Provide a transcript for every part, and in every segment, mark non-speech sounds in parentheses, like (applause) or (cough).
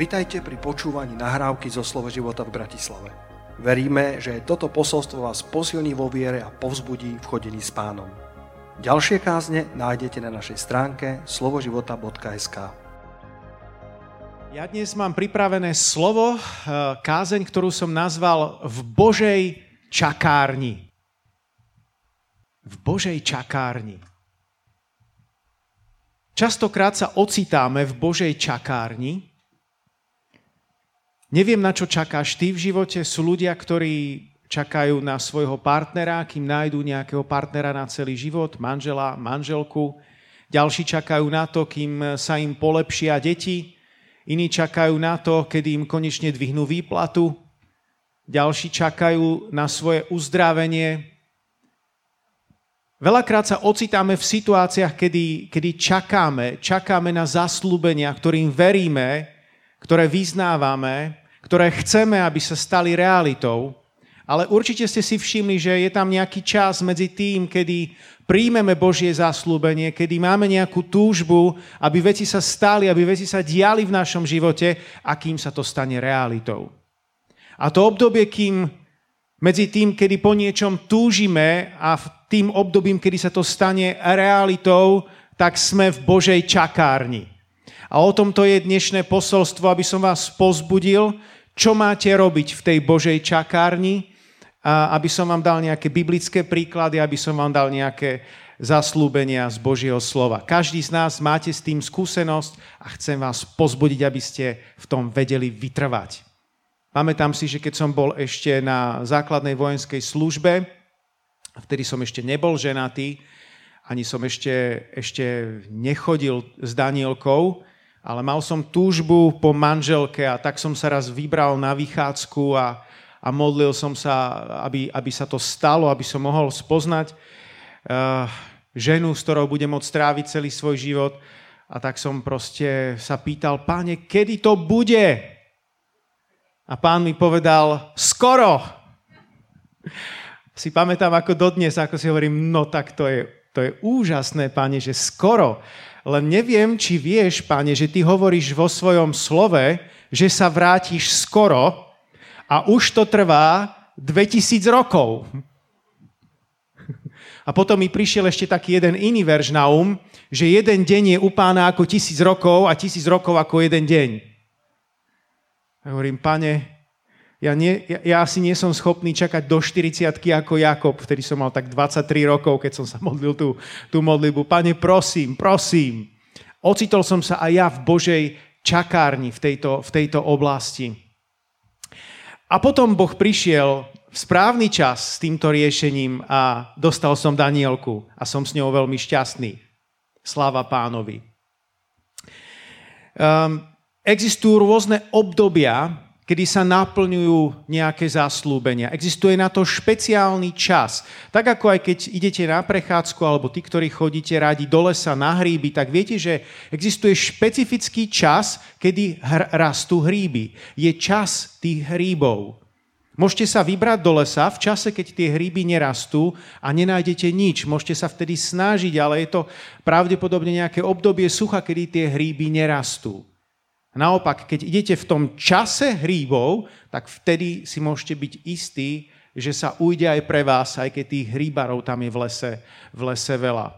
Vitajte pri počúvaní nahrávky zo Slovo života v Bratislave. Veríme, že toto posolstvo vás posilní vo viere a povzbudí v chodení s pánom. Ďalšie kázne nájdete na našej stránke slovoživota.sk Ja dnes mám pripravené slovo, eh, kázeň, ktorú som nazval v Božej čakárni. V Božej čakárni. Častokrát sa ocitáme v Božej čakárni, Neviem, na čo čakáš ty v živote. Sú ľudia, ktorí čakajú na svojho partnera, kým nájdú nejakého partnera na celý život, manžela, manželku. Ďalší čakajú na to, kým sa im polepšia deti. Iní čakajú na to, kedy im konečne dvihnú výplatu. Ďalší čakajú na svoje uzdravenie. Veľakrát sa ocitáme v situáciách, kedy, kedy čakáme, čakáme na zaslúbenia, ktorým veríme, ktoré vyznávame, ktoré chceme, aby sa stali realitou, ale určite ste si všimli, že je tam nejaký čas medzi tým, kedy príjmeme Božie zaslúbenie, kedy máme nejakú túžbu, aby veci sa stali, aby veci sa diali v našom živote a kým sa to stane realitou. A to obdobie, kým medzi tým, kedy po niečom túžime a v tým obdobím, kedy sa to stane realitou, tak sme v Božej čakárni. A o tomto je dnešné posolstvo, aby som vás pozbudil, čo máte robiť v tej Božej čakárni, a aby som vám dal nejaké biblické príklady, aby som vám dal nejaké zaslúbenia z Božieho slova. Každý z nás máte s tým skúsenosť a chcem vás pozbudiť, aby ste v tom vedeli vytrvať. Pamätám si, že keď som bol ešte na základnej vojenskej službe, vtedy som ešte nebol ženatý, ani som ešte, ešte nechodil s Danielkou, ale mal som túžbu po manželke a tak som sa raz vybral na vychádzku a, a modlil som sa, aby, aby sa to stalo, aby som mohol spoznať uh, ženu, s ktorou budem môcť stráviť celý svoj život. A tak som proste sa pýtal, páne, kedy to bude? A pán mi povedal, skoro. Si pamätám ako dodnes, ako si hovorím, no tak to je, to je úžasné, páne, že skoro. Len neviem, či vieš, páne, že ty hovoríš vo svojom slove, že sa vrátiš skoro a už to trvá 2000 rokov. (laughs) A potom mi prišiel ešte taký jeden iný verš na um, že jeden deň je u pána ako tisíc rokov a tisíc rokov ako jeden deň. A hovorím, pane, ja, nie, ja, ja asi nie som schopný čakať do 40 ako Jakob, vtedy som mal tak 23 rokov, keď som sa (laughs) modlil tú, tú modlitbu. Pane, prosím, prosím. Ocitol som sa aj ja v Božej čakárni v tejto, v tejto oblasti. A potom Boh prišiel v správny čas s týmto riešením a dostal som Danielku a som s ňou veľmi šťastný. Sláva pánovi. Um, existujú rôzne obdobia, kedy sa naplňujú nejaké zaslúbenia. Existuje na to špeciálny čas. Tak ako aj keď idete na prechádzku, alebo tí, ktorí chodíte rádi do lesa na hríby, tak viete, že existuje špecifický čas, kedy hr- rastú hríby. Je čas tých hríbov. Môžete sa vybrať do lesa v čase, keď tie hríby nerastú a nenájdete nič. Môžete sa vtedy snažiť, ale je to pravdepodobne nejaké obdobie sucha, kedy tie hríby nerastú. Naopak, keď idete v tom čase hríbov, tak vtedy si môžete byť istí, že sa ujde aj pre vás, aj keď tých hríbarov tam je v lese, v lese veľa.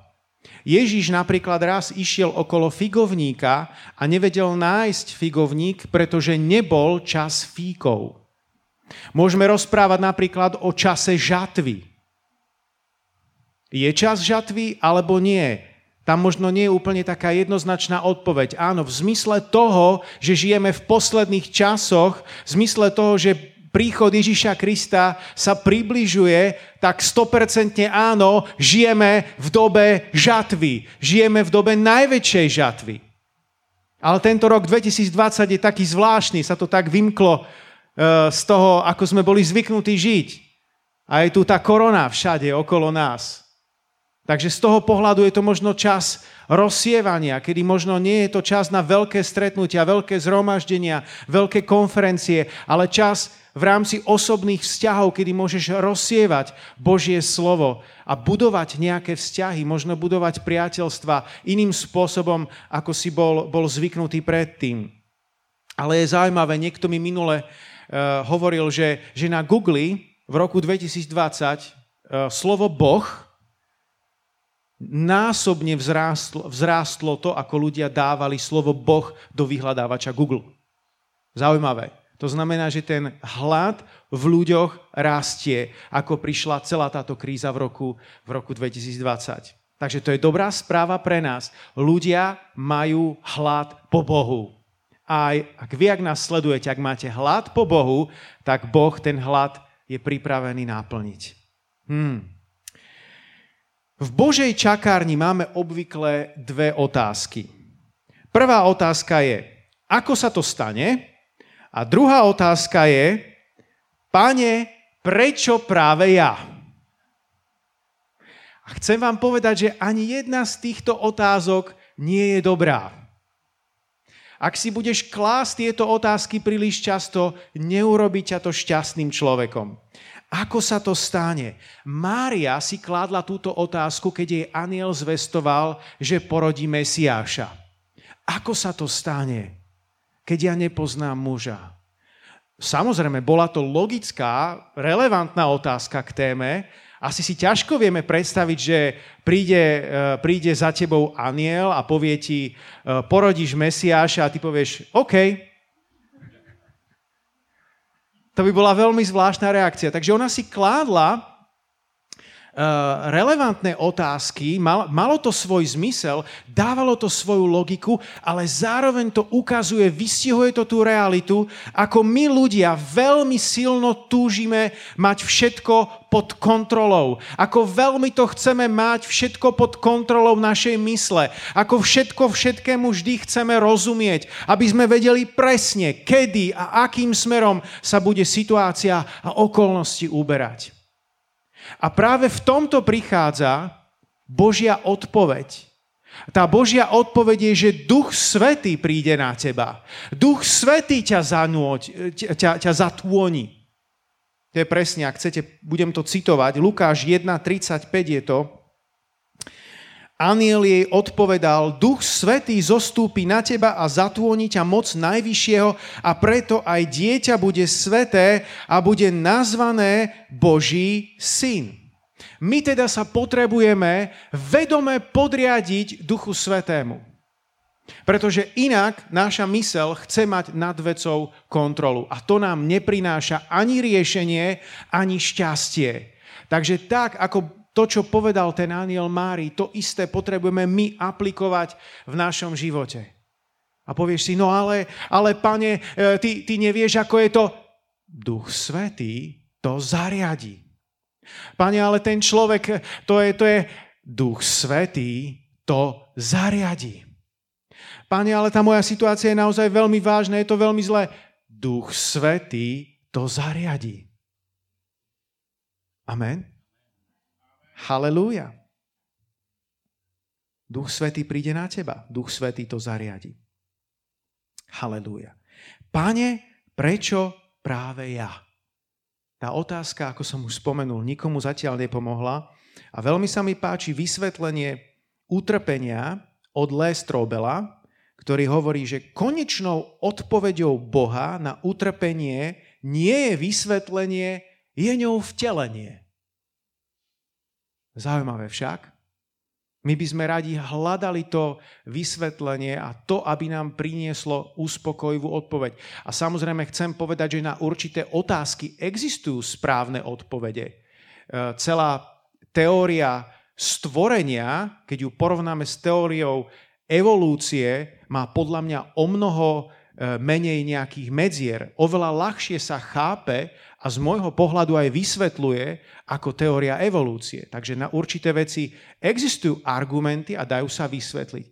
Ježíš napríklad raz išiel okolo figovníka a nevedel nájsť figovník, pretože nebol čas fíkov. Môžeme rozprávať napríklad o čase žatvy. Je čas žatvy alebo nie? Tam možno nie je úplne taká jednoznačná odpoveď. Áno, v zmysle toho, že žijeme v posledných časoch, v zmysle toho, že príchod Ježíša Krista sa približuje, tak 100% áno, žijeme v dobe žatvy. Žijeme v dobe najväčšej žatvy. Ale tento rok 2020 je taký zvláštny, sa to tak vymklo eh, z toho, ako sme boli zvyknutí žiť. A je tu tá korona všade okolo nás. Takže z toho pohľadu je to možno čas rozsievania, kedy možno nie je to čas na veľké stretnutia, veľké zhromaždenia, veľké konferencie, ale čas v rámci osobných vzťahov, kedy môžeš rozsievať Božie slovo a budovať nejaké vzťahy, možno budovať priateľstva iným spôsobom, ako si bol, bol zvyknutý predtým. Ale je zaujímavé, niekto mi minule uh, hovoril, že, že na Google v roku 2020 uh, slovo Boh násobne vzrástlo, vzrástlo to, ako ľudia dávali slovo Boh do vyhľadávača Google. Zaujímavé. To znamená, že ten hlad v ľuďoch rastie, ako prišla celá táto kríza v roku, v roku 2020. Takže to je dobrá správa pre nás. Ľudia majú hlad po Bohu. A ak vy, ak nás sledujete, ak máte hlad po Bohu, tak Boh ten hlad je pripravený náplniť. Hmm. V Božej čakárni máme obvykle dve otázky. Prvá otázka je, ako sa to stane? A druhá otázka je, pane, prečo práve ja? A chcem vám povedať, že ani jedna z týchto otázok nie je dobrá. Ak si budeš klásť tieto otázky príliš často, neurobi ťa to šťastným človekom. Ako sa to stane? Mária si kládla túto otázku, keď jej aniel zvestoval, že porodí Mesiáša. Ako sa to stane, keď ja nepoznám muža? Samozrejme, bola to logická, relevantná otázka k téme. Asi si ťažko vieme predstaviť, že príde, e, príde za tebou aniel a povie ti, e, porodíš Mesiáša a ty povieš, OK, to by bola veľmi zvláštna reakcia. Takže ona si kládla relevantné otázky, mal, malo to svoj zmysel, dávalo to svoju logiku, ale zároveň to ukazuje, vystihuje to tú realitu, ako my ľudia veľmi silno túžime mať všetko pod kontrolou. Ako veľmi to chceme mať všetko pod kontrolou našej mysle. Ako všetko všetkému vždy chceme rozumieť, aby sme vedeli presne, kedy a akým smerom sa bude situácia a okolnosti uberať. A práve v tomto prichádza Božia odpoveď. Tá Božia odpoveď je, že Duch Svetý príde na teba. Duch Svetý ťa, zanúť, ťa, ťa zatôni. To je presne, ak chcete, budem to citovať. Lukáš 1.35 je to. Aniel jej odpovedal, Duch Svetý zostúpi na teba a zatvoní ťa moc Najvyššieho a preto aj dieťa bude sveté a bude nazvané Boží syn. My teda sa potrebujeme vedome podriadiť Duchu Svetému. Pretože inak naša mysel chce mať nad vecou kontrolu. A to nám neprináša ani riešenie, ani šťastie. Takže tak, ako to, čo povedal ten aniel Mári, to isté potrebujeme my aplikovať v našom živote. A povieš si, no ale, ale pane, e, ty, ty nevieš, ako je to. Duch Svetý to zariadi. Pane, ale ten človek, to je, to je Duch Svetý to zariadi. Pane, ale tá moja situácia je naozaj veľmi vážna, je to veľmi zlé. Duch Svetý to zariadí. Amen. Halelúja. Duch Svetý príde na teba. Duch Svetý to zariadi. Halelúja. Pane, prečo práve ja? Tá otázka, ako som už spomenul, nikomu zatiaľ nepomohla a veľmi sa mi páči vysvetlenie utrpenia od Les Strobela, ktorý hovorí, že konečnou odpoveďou Boha na utrpenie nie je vysvetlenie, je ňou vtelenie. Zaujímavé však. My by sme radi hľadali to vysvetlenie a to, aby nám prinieslo uspokojivú odpoveď. A samozrejme chcem povedať, že na určité otázky existujú správne odpovede. E, celá teória stvorenia, keď ju porovnáme s teóriou evolúcie, má podľa mňa o mnoho menej nejakých medzier. Oveľa ľahšie sa chápe a z môjho pohľadu aj vysvetľuje ako teória evolúcie. Takže na určité veci existujú argumenty a dajú sa vysvetliť.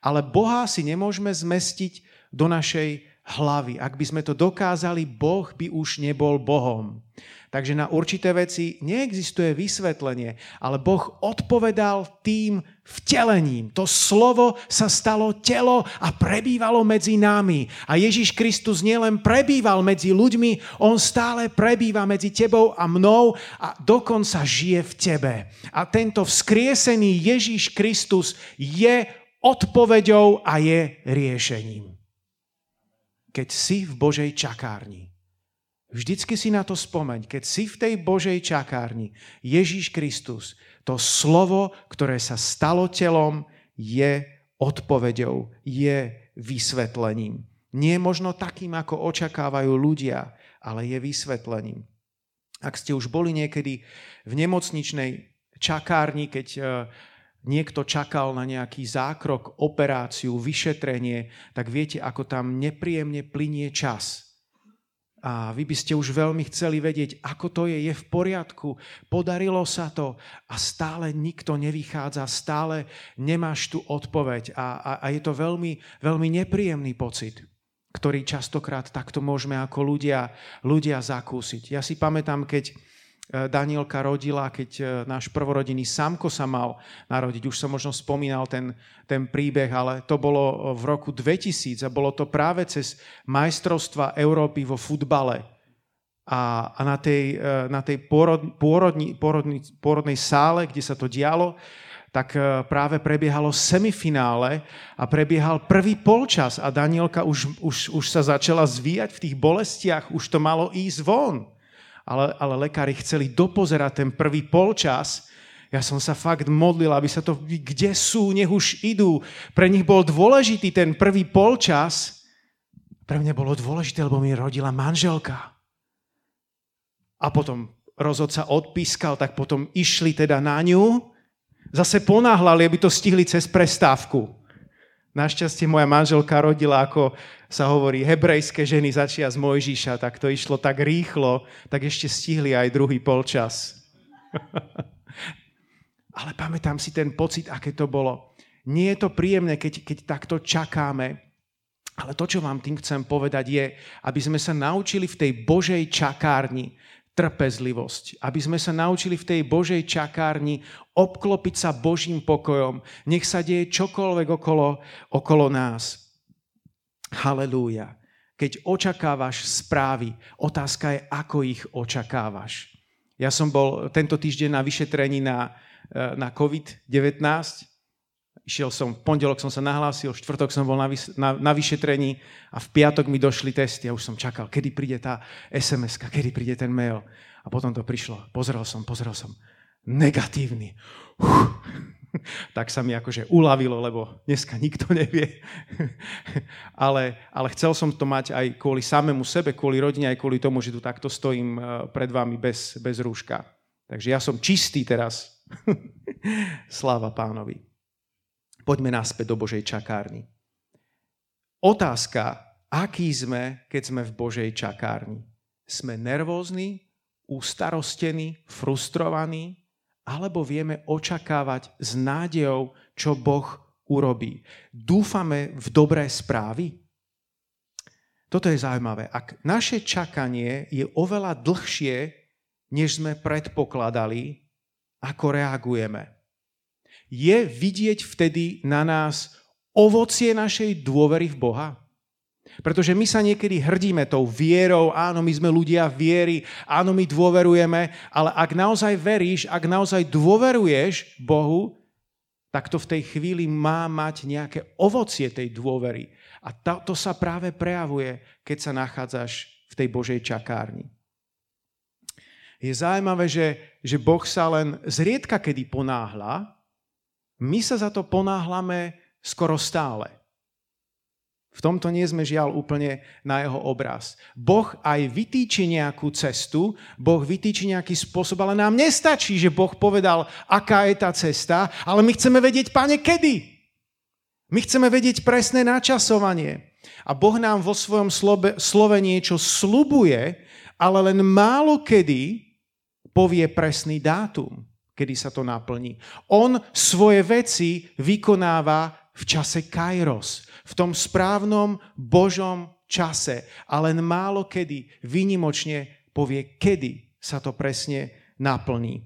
Ale Boha si nemôžeme zmestiť do našej hlavy. Ak by sme to dokázali, Boh by už nebol Bohom. Takže na určité veci neexistuje vysvetlenie, ale Boh odpovedal tým vtelením. To slovo sa stalo telo a prebývalo medzi nami. A Ježiš Kristus nielen prebýval medzi ľuďmi, on stále prebýva medzi tebou a mnou a dokonca žije v tebe. A tento vzkriesený Ježiš Kristus je odpoveďou a je riešením. keď si v Božej čakárni. Vždycky si na to spomeň, keď si v tej Božej čakárni, Ježíš Kristus, to slovo, ktoré sa stalo telom, je odpovedou, je vysvetlením. Nie možno takým, ako očakávajú ľudia, ale je vysvetlením. Ak ste už boli niekedy v nemocničnej čakárni, keď e, niekto čakal na nejaký zákrok, operáciu, vyšetrenie, tak viete, ako tam nepríjemne plinie čas. A vy by ste už veľmi chceli vedieť, ako to je, je v poriadku, podarilo sa to a stále nikto nevychádza, stále nemáš tu odpoveď a, a, a je to veľmi, veľmi nepríjemný pocit ktorý častokrát takto môžeme ako ľudia, ľudia zakúsiť. Ja si pamätám, keď Danielka rodila, keď e, náš prvorodinný Samko sa mal narodiť. Už som možno spomínal ten, ten príbeh, ale to bolo v roku 2000 a bolo to práve cez majstrovstva Európy vo futbale. A, a na tej, e, na tej pôrod, pôrodni, pôrodni, pôrodnej sále, kde sa to dialo, tak e, práve prebiehalo semifinále a prebiehal prvý polčas a Danielka už, už, už sa začala zvíjať v tých bolestiach, už to malo ísť von. Ale, ale lekári chceli dopozerať ten prvý polčas. Ja som sa fakt modlil, aby sa to, kde sú, nech už idú. Pre nich bol dôležitý ten prvý polčas. Pre mňa bolo dôležité, lebo mi rodila manželka. A potom rozhodca odpískal, tak potom išli teda na ňu Zase ponáhľali, aby to stihli cez prestávku. Našťastie moja manželka rodila, ako sa hovorí, hebrejské ženy začia z Mojžiša, tak to išlo tak rýchlo, tak ešte stihli aj druhý polčas. (laughs) Ale pamätám si ten pocit, aké to bolo. Nie je to príjemné, keď, keď takto čakáme, ale to, čo vám tým chcem povedať, je, aby sme sa naučili v tej Božej čakárni trpezlivosť, aby sme sa naučili v tej Božej čakárni obklopiť sa Božím pokojom. Nech sa deje čokoľvek okolo, okolo nás. Halelúja. Keď očakávaš správy, otázka je, ako ich očakávaš. Ja som bol tento týždeň na vyšetrení na, eh, na COVID-19. Išiel som, v pondelok som sa nahlásil, v štvrtok som bol na, na, na vyšetrení a v piatok mi došli testy a už som čakal, kedy príde tá sms kedy príde ten mail. A potom to prišlo. Pozrel som, pozrel som. Negatívny. Uf. (laughs) Tak sa mi akože uľavilo, lebo dneska nikto nevie. (laughs) ale, ale chcel som to mať aj kvôli samému sebe, kvôli rodine, aj kvôli tomu, že tu takto stojím eh, pred vami bez, bez rúška. Takže ja som čistý teraz. (laughs) Sláva pánovi. Poďme naspäť do Božej čakárny. Otázka, aký sme, keď sme v Božej čakárni. Sme nervózni, ustarostení, frustrovaní, alebo vieme očakávať s nádejou, čo Boh urobí. Dúfame v dobré správy? Toto je zaujímavé. Ak naše čakanie je oveľa dlhšie, než sme predpokladali, ako reagujeme je vidieť vtedy na nás ovocie našej dôvery v Boha? Pretože my sa niekedy hrdíme tou vierou, áno, my sme ľudia viery, áno, my dôverujeme, ale ak naozaj veríš, ak naozaj dôveruješ Bohu, tak to v tej chvíli má mať nejaké ovocie tej dôvery. A to, to sa práve prejavuje, keď sa nachádzaš v tej Božej čakárni. Je zaujímavé, že, že Boh sa len zriedka kedy ponáhla, my sa za to ponáhlame skoro stále. V tomto nie sme žiaľ úplne na jeho obraz. Boh aj vytýči nejakú cestu, Boh vytýči nejaký spôsob, ale nám nestačí, že Boh povedal, aká je tá cesta, ale my chceme vedieť, pane, kedy. My chceme vedieť presné načasovanie. A Boh nám vo svojom slove, slove niečo slubuje, ale len málo kedy povie presný dátum kedy sa to naplní. On svoje veci vykonáva v čase kairos, v tom správnom Božom čase a len málo kedy vynimočne povie, kedy sa to presne naplní.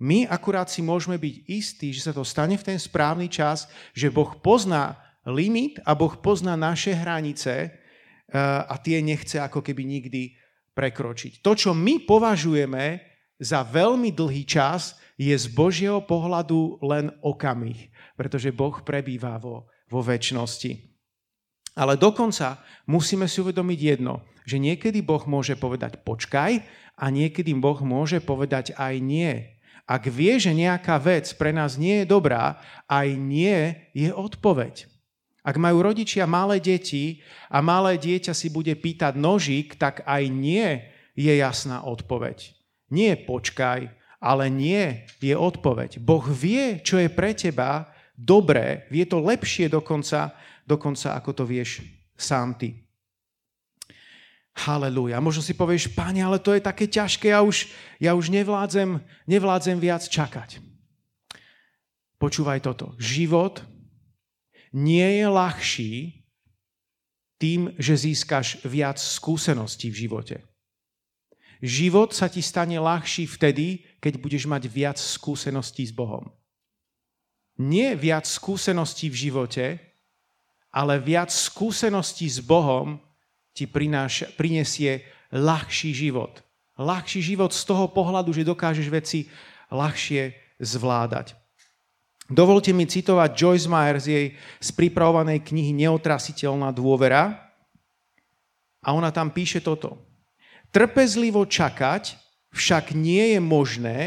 My akurát si môžeme byť istí, že sa to stane v ten správny čas, že Boh pozná limit a Boh pozná naše hranice eh, a tie nechce ako keby nikdy prekročiť. To, čo my považujeme za veľmi dlhý čas, je z Božieho pohľadu len okamih, pretože Boh prebýva vo, vo väčšnosti. Ale dokonca musíme si uvedomiť jedno, že niekedy Boh môže povedať počkaj a niekedy Boh môže povedať aj nie. Ak vie, že nejaká vec pre nás nie je dobrá, aj nie je odpoveď. Ak majú rodičia malé deti a malé dieťa si bude pýtať nožík, tak aj nie je jasná odpoveď. Nie počkaj, ale nie je odpoveď. Boh vie, čo je pre teba dobré, vie to lepšie dokonca, dokonca ako to vieš sám ty. Halelúja. Možno si povieš, páne, ale to je také ťažké, ja už, ja už nevládzem, nevládzem viac čakať. Počúvaj toto. Život nie je ľahší tým, že získaš viac skúseností v živote. Život sa ti stane ľahší vtedy, keď budeš mať viac skúseností s Bohom. Nie viac skúseností v živote, ale viac skúseností s Bohom ti prináša, prinesie ľahší život. Ľahší život z toho pohľadu, že dokážeš veci ľahšie zvládať. Dovolte mi citovať Joyce Meyer z jej z pripravovanej knihy Neotrasiteľná dôvera. A ona tam píše toto. Trpezlivo čakať však nie je možné,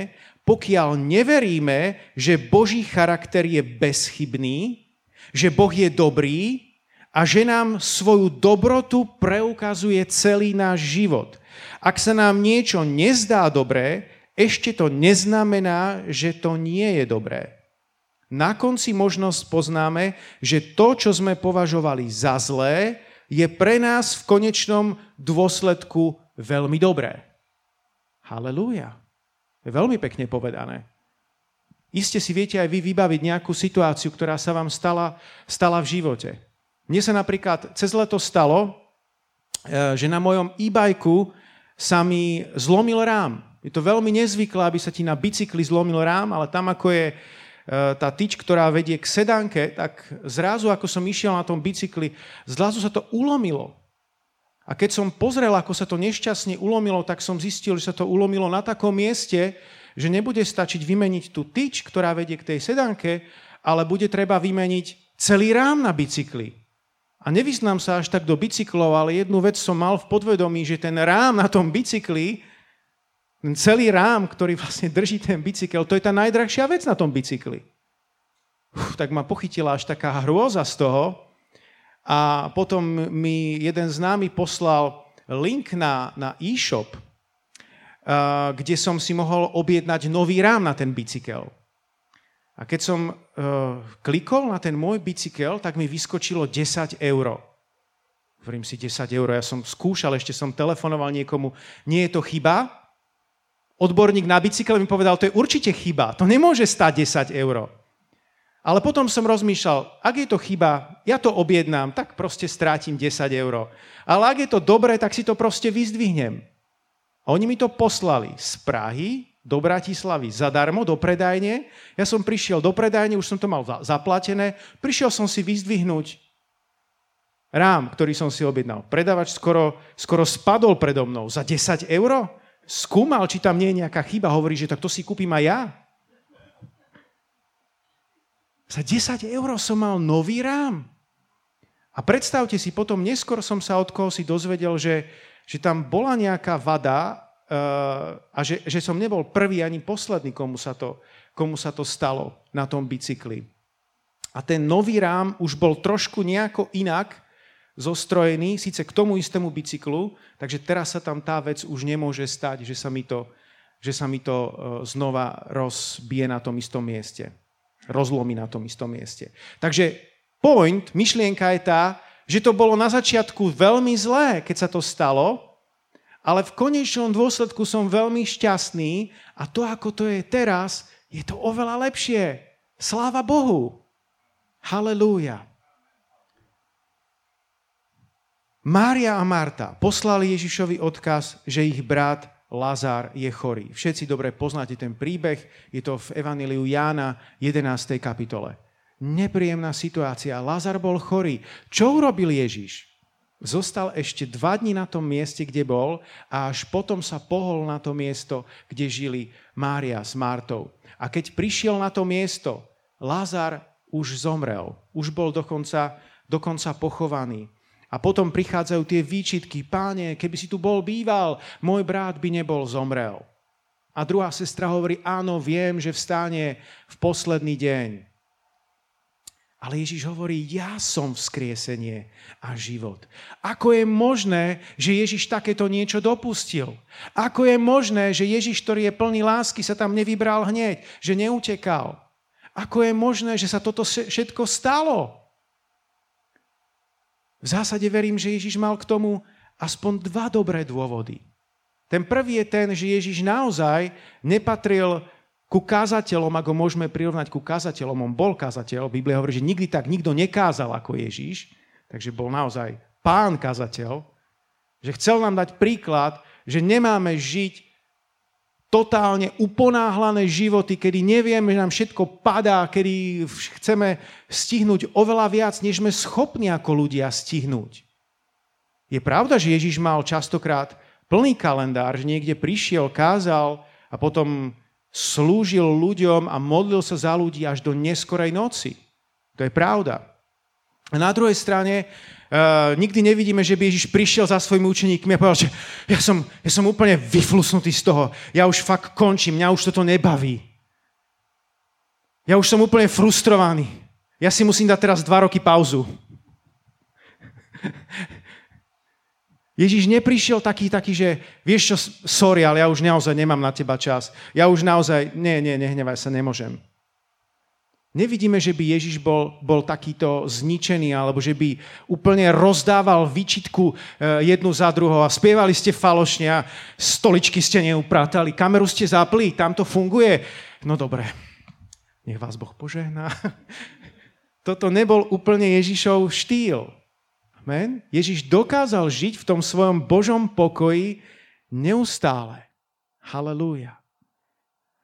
pokiaľ neveríme, že Boží charakter je bezchybný, že Boh je dobrý a že nám svoju dobrotu preukazuje celý náš život. Ak sa nám niečo nezdá dobré, ešte to neznamená, že to nie je dobré. Na konci možnosť poznáme, že to, čo sme považovali za zlé, je pre nás v konečnom dôsledku veľmi dobré. Halelúja. Je veľmi pekne povedané. Iste si viete aj vy vybaviť nejakú situáciu, ktorá sa vám stala, stala v živote. Mne sa napríklad cez leto stalo, e, že na mojom e-bajku sa mi zlomil rám. Je to veľmi nezvyklé, aby sa ti na bicykli zlomil rám, ale tam ako je E, tá tyč, ktorá vedie k sedánke, tak zrazu, ako som išiel na tom bicykli, zrazu sa to ulomilo. A keď som pozrel, ako sa to nešťastne ulomilo, tak som zistil, že sa to ulomilo na takom mieste, že nebude stačiť vymeniť tú tyč, ktorá vedie k tej sedánke, ale bude treba vymeniť celý rám na bicykli. A nevyznám sa až tak do bicyklov, ale jednu vec som mal v podvedomí, že ten rám na tom bicykli ten celý rám, ktorý vlastne drží ten bicykel, to je tá najdrahšia vec na tom bicykli. Uf, tak ma pochytila až taká hrôza z toho. A potom mi jeden známy poslal link na, na e-shop, kde som si mohol objednať nový rám na ten bicykel. A keď som uh, klikol na ten môj bicykel, tak mi vyskočilo 10 eur. Hovorím si 10 eur, ja som skúšal, ešte som telefonoval niekomu, nie je to chyba, odborník na bicykel mi povedal, to je určite chyba, to nemôže stať 10 eur. Ale potom som rozmýšľal, ak je to chyba, ja to objednám, tak proste strátim 10 eur. Ale ak je to dobré, tak si to proste vyzdvihnem. A oni mi to poslali z Prahy do Bratislavy zadarmo, do predajne. Ja som prišiel do predajne, už som to mal zaplatené. Prišiel som si vyzdvihnúť rám, ktorý som si objednal. Predavač skoro, skoro spadol predo mnou za 10 eur skúmal, či tam nie je nejaká chyba, hovorí, že tak to si kúpim aj ja. Za 10 eur som mal nový rám. A predstavte si, potom neskôr som sa od koho si dozvedel, že, že tam bola nejaká vada uh, a že, že som nebol prvý ani posledný, komu sa, to, komu sa to stalo na tom bicykli. A ten nový rám už bol trošku nejako inak, zostrojený, síce k tomu istému bicyklu, takže teraz sa tam tá vec už nemôže stať, že sa mi to, že sa mi to e, znova rozbije na tom istom mieste. Rozlomí na tom istom mieste. Takže point, myšlienka je tá, že to bolo na začiatku veľmi zlé, keď sa to stalo, ale v konečnom dôsledku som veľmi šťastný a to, ako to je teraz, je to oveľa lepšie. Sláva Bohu. Halelúja. Mária a Marta poslali Ježišovi odkaz, že ich brat Lazár je chorý. Všetci dobre poznáte ten príbeh, je to v Evaníliu Jána 11. kapitole. Nepríjemná situácia, Lazar bol chorý. Čo urobil Ježiš? Zostal ešte dva dní na tom mieste, kde bol a až potom sa pohol na to miesto, kde žili Mária s Martou. A keď prišiel na to miesto, Lázar už zomrel, už bol dokonca, dokonca pochovaný. A potom prichádzajú tie výčitky, páne, keby si tu bol býval, môj brat by nebol zomrel. A druhá sestra hovorí, áno, viem, že vstane v posledný deň. Ale Ježiš hovorí, ja som vzkriesenie a život. Ako je možné, že Ježiš takéto niečo dopustil? Ako je možné, že Ježiš, ktorý je plný lásky, sa tam nevybral hneď, že neutekal? Ako je možné, že sa toto všetko stalo? V zásade verím, že Ježiš mal k tomu aspoň dva dobré dôvody. Ten prvý je ten, že Ježiš naozaj nepatril ku kázateľom, ako môžeme prirovnať ku kázateľom, on bol kázateľ, Biblia hovorí, že nikdy tak nikto nekázal ako Ježiš, takže bol naozaj pán kázateľ, že chcel nám dať príklad, že nemáme žiť totálne uponáhlané životy, kedy nevieme, že nám všetko padá, kedy chceme stihnúť oveľa viac, než sme schopní ako ľudia stihnúť. Je pravda, že Ježiš mal častokrát plný kalendár, že niekde prišiel, kázal a potom slúžil ľuďom a modlil sa za ľudí až do neskorej noci. To je pravda. A na druhej strane uh, nikdy nevidíme, že by Ježiš prišiel za svojimi učeníkmi a povedal, že ja som, ja som úplne vyflusnutý z toho, ja už fakt končím, mňa už toto nebaví. Ja už som úplne frustrovaný. Ja si musím dať teraz dva roky pauzu. Ježiš neprišiel taký, taký, že vieš čo, sorry, ale ja už naozaj nemám na teba čas. Ja už naozaj, nie, nie, nehnevaj sa, nemôžem. Nevidíme, že by Ježiš bol, bol takýto zničený, alebo že by úplne rozdával výčitku e, jednu za druhou a spievali ste falošne a stoličky ste neupratali, kameru ste zapli, tam to funguje. No dobre, nech vás Boh požehná. (laughs) Toto nebol úplne Ježišov štýl. Amen. Ježiš dokázal žiť v tom svojom Božom pokoji neustále. Halelúja.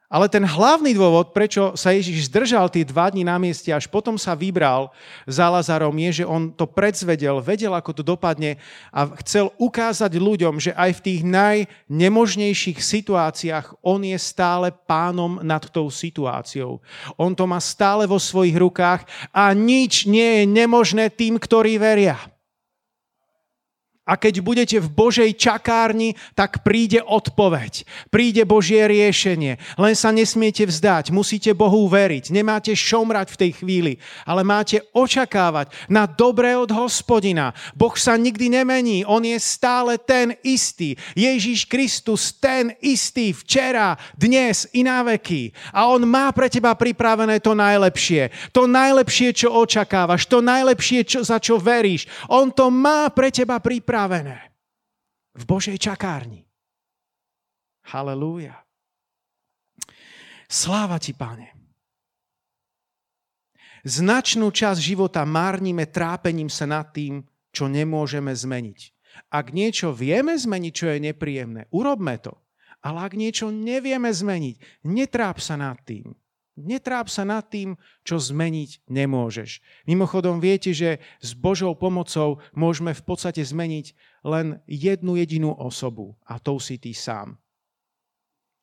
Ale ten hlavný dôvod, prečo sa Ježiš zdržal tie dva dní na mieste, až potom sa vybral za Lazarom, je, že on to predzvedel, vedel, ako to dopadne a chcel ukázať ľuďom, že aj v tých najnemožnejších situáciách on je stále pánom nad tou situáciou. On to má stále vo svojich rukách a nič nie je nemožné tým, ktorí veria. A keď budete v Božej čakárni, tak príde odpoveď. Príde Božie riešenie. Len sa nesmiete vzdať. Musíte Bohu veriť. Nemáte šomrať v tej chvíli, ale máte očakávať na dobré od hospodina. Boh sa nikdy nemení. On je stále ten istý. Ježíš Kristus ten istý včera, dnes i na veky. A on má pre teba pripravené to najlepšie. To najlepšie, čo očakávaš. To najlepšie, čo, za čo veríš. On to má pre teba pripravené pripravené v Božej čakárni. Halelúja. Sláva ti, pane. Značnú časť života márnime trápením sa nad tým, čo nemôžeme zmeniť. Ak niečo vieme zmeniť, čo je nepríjemné, urobme to. Ale ak niečo nevieme zmeniť, netráp sa nad tým. Netráp sa nad tým, čo zmeniť nemôžeš. Mimochodom viete, že s Božou pomocou môžeme v podstate zmeniť len jednu jedinú osobu a tou si ty sám.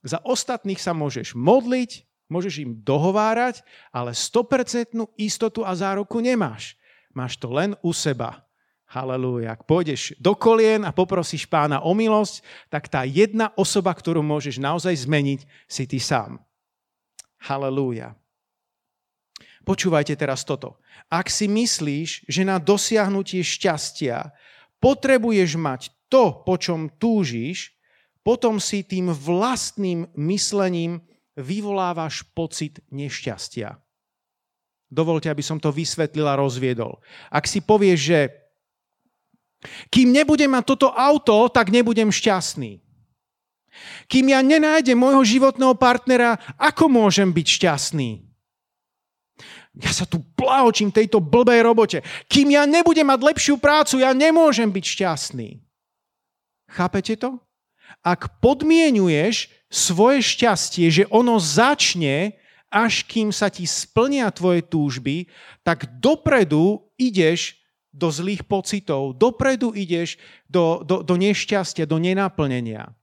Za ostatných sa môžeš modliť, môžeš im dohovárať, ale 100% istotu a záruku nemáš. Máš to len u seba. Halelúja. Ak pôjdeš do kolien a poprosíš pána o milosť, tak tá jedna osoba, ktorú môžeš naozaj zmeniť, si ty sám. Halelúja. Počúvajte teraz toto. Ak si myslíš, že na dosiahnutie šťastia potrebuješ mať to, po čom túžiš, potom si tým vlastným myslením vyvolávaš pocit nešťastia. Dovolte, aby som to vysvetlil a rozviedol. Ak si povieš, že kým nebudem mať toto auto, tak nebudem šťastný. Kým ja nenájdem môjho životného partnera, ako môžem byť šťastný? Ja sa tu plahočím tejto blbej robote. Kým ja nebudem mať lepšiu prácu, ja nemôžem byť šťastný. Chápete to? Ak podmienuješ svoje šťastie, že ono začne, až kým sa ti splnia tvoje túžby, tak dopredu ideš do zlých pocitov, dopredu ideš do, do, do nešťastia, do nenaplnenia.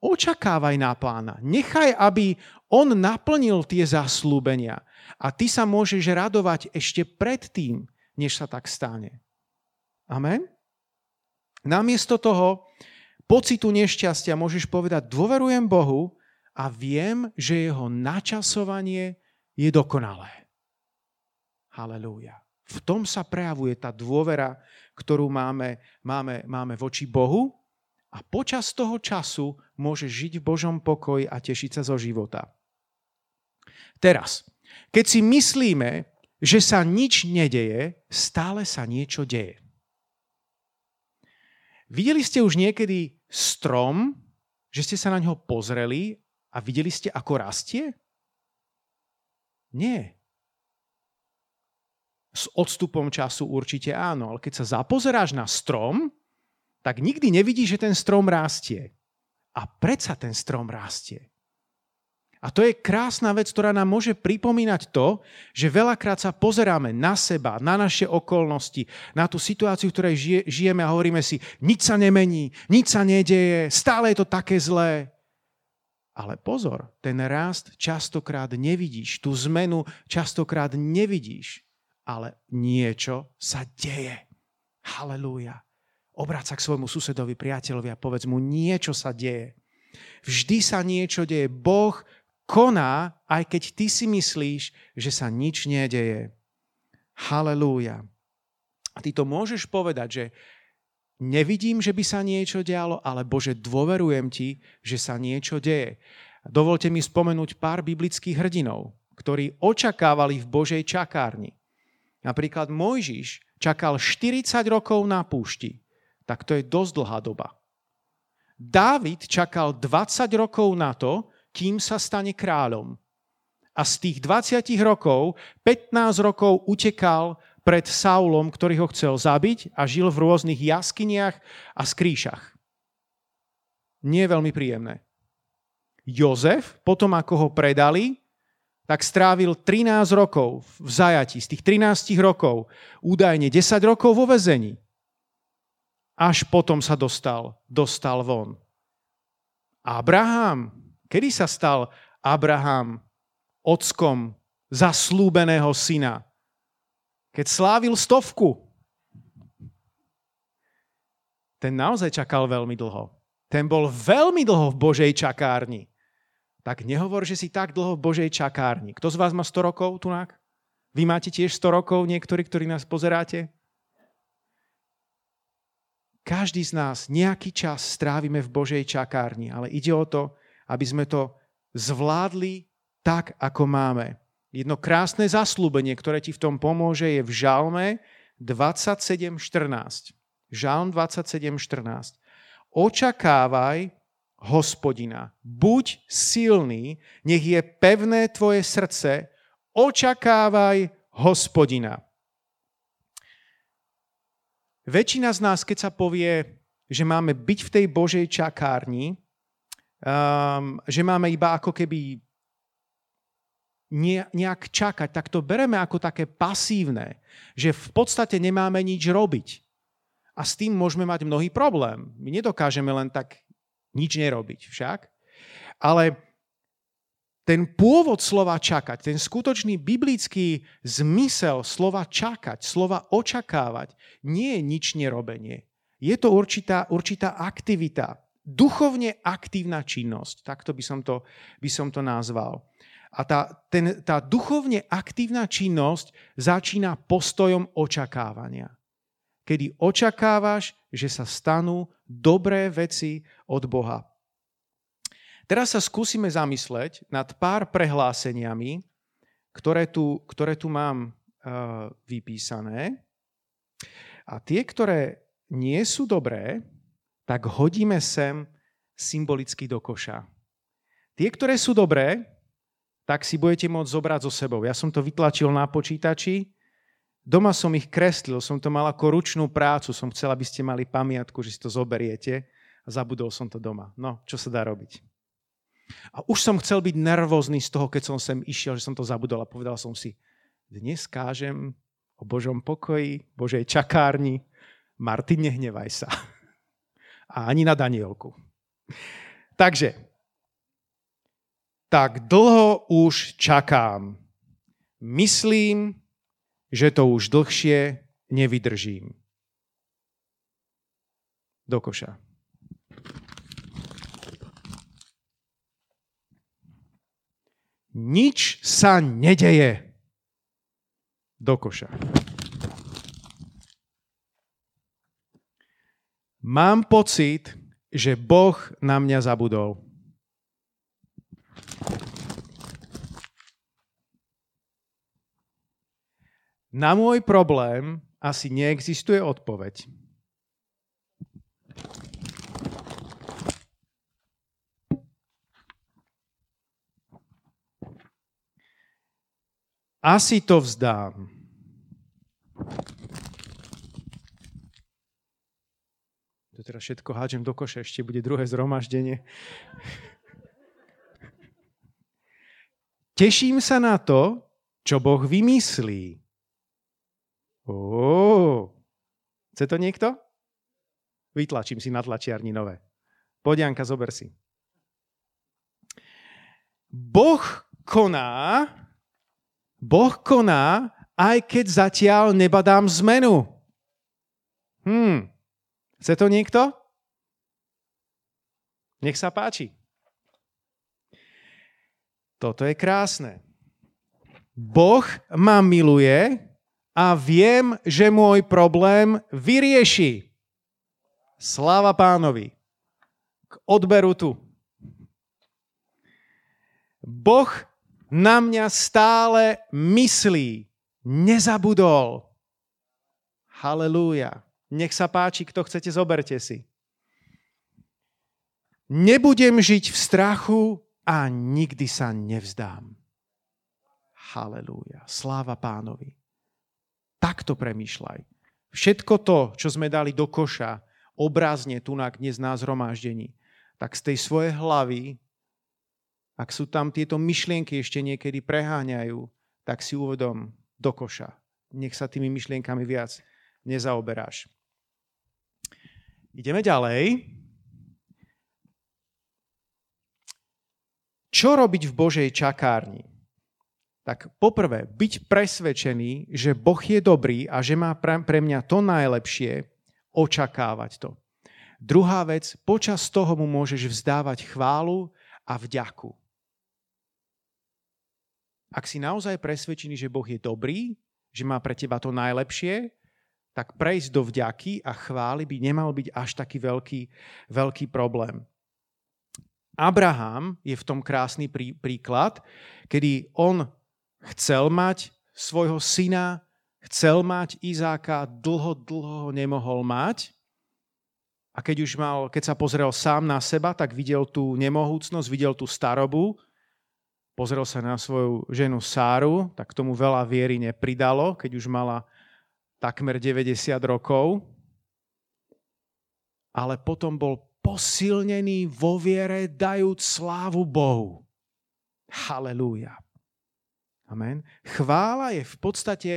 Očakávaj na pána. Nechaj, aby on naplnil tie zaslúbenia. A ty sa môžeš radovať ešte predtým, než sa tak stane. Amen? Namiesto toho pocitu nešťastia môžeš povedať, dôverujem Bohu a viem, že jeho načasovanie je dokonalé. Halelúja. V tom sa prejavuje tá dôvera, ktorú máme, máme, máme voči Bohu a počas toho času môžeš žiť v Božom pokoji a tešiť sa zo života. Teraz, keď si myslíme, že sa nič nedeje, stále sa niečo deje. Videli ste už niekedy strom, že ste sa na ňo pozreli a videli ste, ako rastie? Nie. S odstupom času určite áno, ale keď sa zapozeráš na strom, tak nikdy nevidíš, že ten strom rastie. A predsa ten strom rastie. A to je krásna vec, ktorá nám môže pripomínať to, že veľakrát sa pozeráme na seba, na naše okolnosti, na tú situáciu, v ktorej žijeme a hovoríme si, nič sa nemení, nič sa nedeje, stále je to také zlé. Ale pozor, ten rast častokrát nevidíš, tú zmenu častokrát nevidíš, ale niečo sa deje. Halelúja. Obráť sa k svojmu susedovi, priateľovi a povedz mu, niečo sa deje. Vždy sa niečo deje. Boh koná, aj keď ty si myslíš, že sa nič nedeje. Halelúja. A ty to môžeš povedať, že nevidím, že by sa niečo dialo, ale Bože, dôverujem ti, že sa niečo deje. Dovolte mi spomenúť pár biblických hrdinov, ktorí očakávali v Božej čakárni. Napríklad Mojžiš čakal 40 rokov na púšti. Tak to je dosť dlhá doba. Dávid čakal 20 rokov na to, kým sa stane kráľom. A z tých 20 rokov 15 rokov utekal pred Saulom, ktorý ho chcel zabiť a žil v rôznych jaskyniach a skríšach. Nie je veľmi príjemné. Jozef, potom ako ho predali, tak strávil 13 rokov v zajati. Z tých 13 rokov údajne 10 rokov vo vezení. Až potom sa dostal, dostal von. Abraham, Kedy sa stal Abraham ockom zaslúbeného syna? Keď slávil stovku. Ten naozaj čakal veľmi dlho. Ten bol veľmi dlho v Božej čakárni. Tak nehovor, že si tak dlho v Božej čakárni. Kto z vás má 100 rokov, tunák? Vy máte tiež 100 rokov, niektorí, ktorí nás pozeráte? Každý z nás nejaký čas strávime v Božej čakárni, ale ide o to, aby sme to zvládli tak, ako máme. Jedno krásne zaslúbenie, ktoré ti v tom pomôže, je v Žalme 27.14. Žalm 27.14. Očakávaj hospodina. Buď silný, nech je pevné tvoje srdce. Očakávaj hospodina. Väčšina z nás, keď sa povie, že máme byť v tej Božej čakárni, um, že máme iba ako keby nejak čakať, tak to bereme ako také pasívne, že v podstate nemáme nič robiť. A s tým môžeme mať mnohý problém. My nedokážeme len tak nič nerobiť však. Ale ten pôvod slova čakať, ten skutočný biblický zmysel slova čakať, slova očakávať, nie je nič nerobenie. Je to určitá, určitá aktivita duchovne aktívna činnosť, takto by som to, by som to nazval. A tá, ten, tá duchovne aktívna činnosť začína postojom očakávania. Kedy očakávaš, že sa stanú dobré veci od Boha. Teraz sa skúsime zamysleť nad pár prehláseniami, ktoré tu, ktoré tu mám uh, vypísané. A tie, ktoré nie sú dobré, tak hodíme sem symbolicky do koša. Tie, ktoré sú dobré, tak si budete môcť zobrať so sebou. Ja som to vytlačil na počítači, doma som ich kreslil, som to mal ako ručnú prácu, som chcel, aby ste mali pamiatku, že si to zoberiete a zabudol som to doma. No, čo sa dá robiť? A už som chcel byť nervózny z toho, keď som sem išiel, že som to zabudol a povedal som si, dnes kážem o Božom pokoji, Božej čakárni. Martin, nehnevaj sa a ani na Danielku. Takže, tak dlho už čakám. Myslím, že to už dlhšie nevydržím. do koša. Nič sa nedeje do koša. Mám pocit, že Boh na mňa zabudol. Na môj problém asi neexistuje odpoveď. Asi to vzdám. To teraz všetko hádžem do koša, ešte bude druhé zhromaždenie. Teším sa na to, čo Boh vymyslí. Ó, chce to niekto? Vytlačím si na tlačiarni nové. Poď, Janka, zober si. Boh koná, Boh koná, aj keď zatiaľ nebadám zmenu. Hmm. Chce to niekto? Nech sa páči. Toto je krásne. Boh ma miluje a viem, že môj problém vyrieši. Sláva pánovi. K odberu tu. Boh na mňa stále myslí. Nezabudol. Halelúja. Nech sa páči, kto chcete, zoberte si. Nebudem žiť v strachu a nikdy sa nevzdám. Halelúja. Sláva pánovi takto premýšľaj. Všetko to, čo sme dali do koša, obrazne tu na dnes na zhromaždení, tak z tej svojej hlavy, ak sú tam tieto myšlienky ešte niekedy preháňajú, tak si uvedom do koša. Nech sa tými myšlienkami viac nezaoberáš. Ideme ďalej. Čo robiť v Božej čakárni? tak poprvé, byť presvedčený, že Boh je dobrý a že má pre mňa to najlepšie, očakávať to. Druhá vec, počas toho mu môžeš vzdávať chválu a vďaku. Ak si naozaj presvedčený, že Boh je dobrý, že má pre teba to najlepšie, tak prejsť do vďaky a chvály by nemal byť až taký veľký, veľký problém. Abraham je v tom krásny prí, príklad, kedy on chcel mať svojho syna, chcel mať Izáka, dlho, dlho ho nemohol mať. A keď už mal, keď sa pozrel sám na seba, tak videl tú nemohúcnosť, videl tú starobu, pozrel sa na svoju ženu Sáru, tak tomu veľa viery nepridalo, keď už mala takmer 90 rokov. Ale potom bol posilnený vo viere, dajúc slávu Bohu. Halelúja. Amen. Chvála je v podstate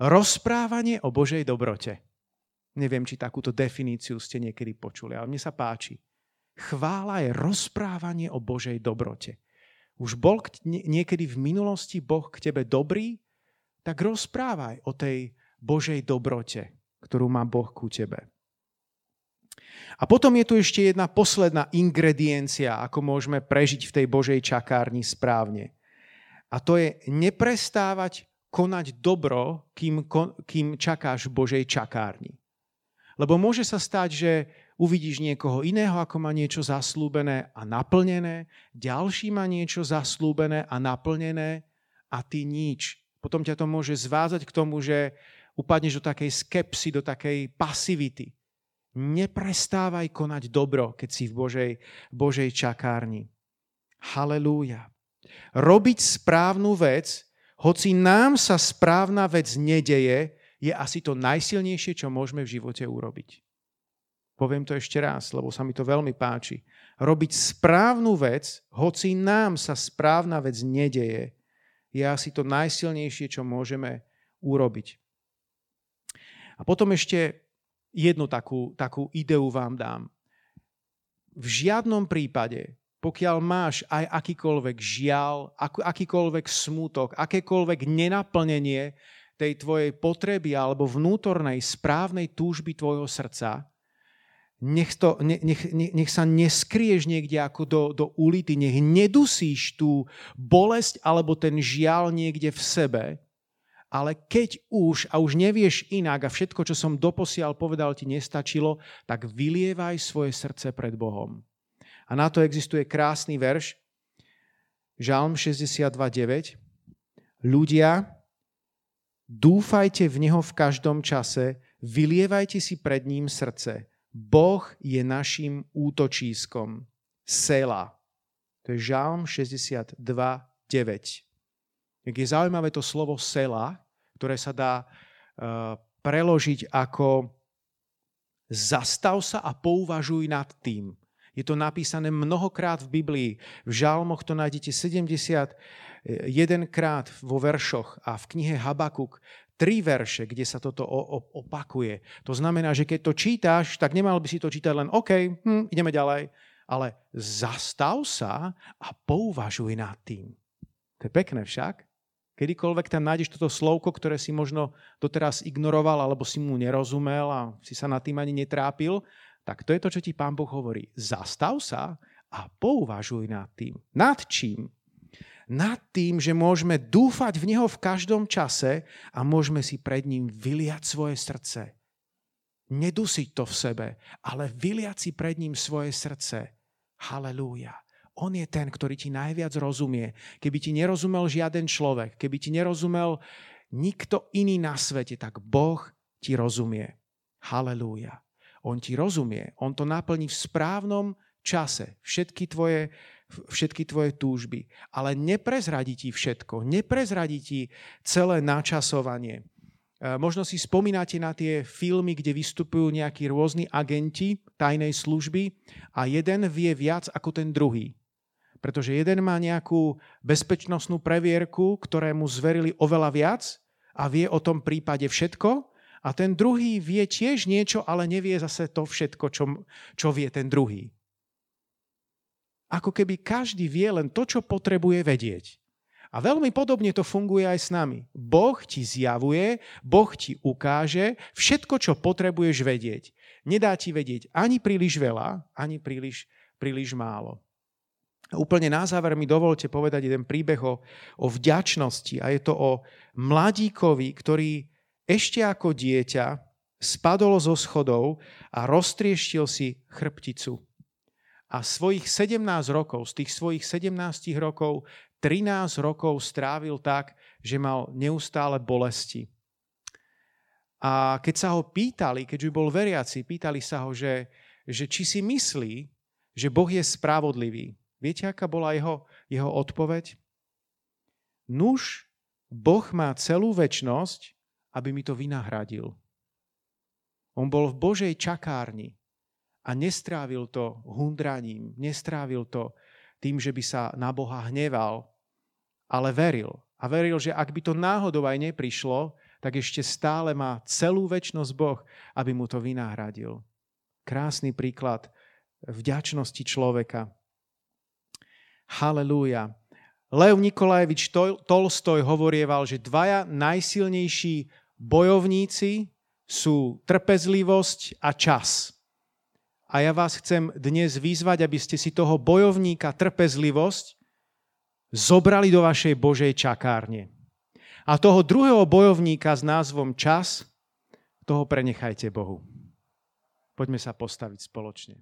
rozprávanie o Božej dobrote. Neviem, či takúto definíciu ste niekedy počuli, ale mne sa páči. Chvála je rozprávanie o Božej dobrote. Už bol niekedy v minulosti Boh k tebe dobrý? Tak rozprávaj o tej Božej dobrote, ktorú má Boh ku tebe. A potom je tu ešte jedna posledná ingrediencia, ako môžeme prežiť v tej Božej čakárni správne. A to je neprestávať konať dobro, kým, kým čakáš v Božej čakárni. Lebo môže sa stať, že uvidíš niekoho iného, ako má niečo zaslúbené a naplnené, ďalší má niečo zaslúbené a naplnené a ty nič. Potom ťa to môže zvázať k tomu, že upadneš do takej skepsy, do takej pasivity. Neprestávaj konať dobro, keď si v Božej, Božej čakárni. Halelúja robiť správnu vec, hoci nám sa správna vec nedeje, je asi to najsilnejšie, čo môžeme v živote urobiť. Poviem to ešte raz, lebo sa mi to veľmi páči. Robiť správnu vec, hoci nám sa správna vec nedeje, je asi to najsilnejšie, čo môžeme urobiť. A potom ešte jednu takú, takú ideu vám dám. V žiadnom prípade pokiaľ máš aj akýkoľvek žial, akýkoľvek smútok, akékoľvek nenaplnenie tej tvojej potreby alebo vnútornej správnej túžby tvojho srdca, nech, to, nech, nech, nech sa neskrieš niekde ako do, do ulity, nech nedusíš tú bolesť alebo ten žiaľ niekde v sebe, ale keď už a už nevieš inak a všetko, čo som doposiaľ povedal, ti nestačilo, tak vylievaj svoje srdce pred Bohom. A na to existuje krásny verš, Žalm 62.9. Ľudia, dúfajte v Neho v každom čase, vylievajte si pred ním srdce. Boh je našim útočískom. Sela. To je Žalm 62.9. Jak je zaujímavé to slovo sela, ktoré sa dá uh, preložiť ako zastav sa a pouvažuj nad tým. Je to napísané mnohokrát v Biblii. V žalmoch to nájdete 71 krát vo veršoch a v knihe Habakuk tri verše, kde sa toto opakuje. To znamená, že keď to čítaš, tak nemal by si to čítať len OK, hm, ideme ďalej, ale zastav sa a pouvažuj nad tým. To je pekné však. Kedykoľvek tam nájdeš toto slovko, ktoré si možno doteraz ignoroval alebo si mu nerozumel a si sa nad tým ani netrápil, tak to je to, čo ti pán Boh hovorí. Zastav sa a pouvažuj nad tým. Nad čím? Nad tým, že môžeme dúfať v Neho v každom čase a môžeme si pred ním vyliať svoje srdce. Nedusiť to v sebe, ale vyliať si pred ním svoje srdce. Halelúja. On je ten, ktorý ti najviac rozumie. Keby ti nerozumel žiaden človek, keby ti nerozumel nikto iný na svete, tak Boh ti rozumie. Halelúja. On ti rozumie, on to naplní v správnom čase, všetky tvoje, všetky tvoje túžby. Ale neprezradí ti všetko, neprezradí ti celé načasovanie. E, možno si spomínate na tie filmy, kde vystupujú nejakí rôzni agenti tajnej služby a jeden vie viac ako ten druhý. Pretože jeden má nejakú bezpečnostnú previerku, ktorému zverili oveľa viac a vie o tom prípade všetko a ten druhý vie tiež niečo, ale nevie zase to všetko, čo, čo vie ten druhý. Ako keby každý vie len to, čo potrebuje vedieť. A veľmi podobne to funguje aj s nami. Boh ti zjavuje, Boh ti ukáže všetko, čo potrebuješ vedieť. Nedá ti vedieť ani príliš veľa, ani príliš, príliš málo. Úplne na záver mi dovolte povedať jeden príbeh o, o vďačnosti. A je to o mladíkovi, ktorý ešte ako dieťa spadol zo schodov a roztrieštil si chrbticu. A svojich 17 rokov, z tých svojich 17 rokov, 13 rokov strávil tak, že mal neustále bolesti. A keď sa ho pýtali, keď už bol veriaci, pýtali sa ho, že, že či si myslí, že Boh je spravodlivý. Viete, aká bola jeho, jeho odpoveď? Nuž, Boh má celú väčnosť aby mi to vynahradil. On bol v Božej čakárni a nestrávil to hundraním, nestrávil to tým, že by sa na Boha hneval, ale veril. A veril, že ak by to náhodou aj neprišlo, tak ešte stále má celú väčnosť Boh, aby mu to vynahradil. Krásny príklad vďačnosti človeka. Halelúja. Lev Nikolajevič Tolstoj hovorieval, že dvaja najsilnejší bojovníci sú trpezlivosť a čas. A ja vás chcem dnes vyzvať, aby ste si toho bojovníka trpezlivosť zobrali do vašej Božej čakárne. A toho druhého bojovníka s názvom čas, toho prenechajte Bohu. Poďme sa postaviť spoločne.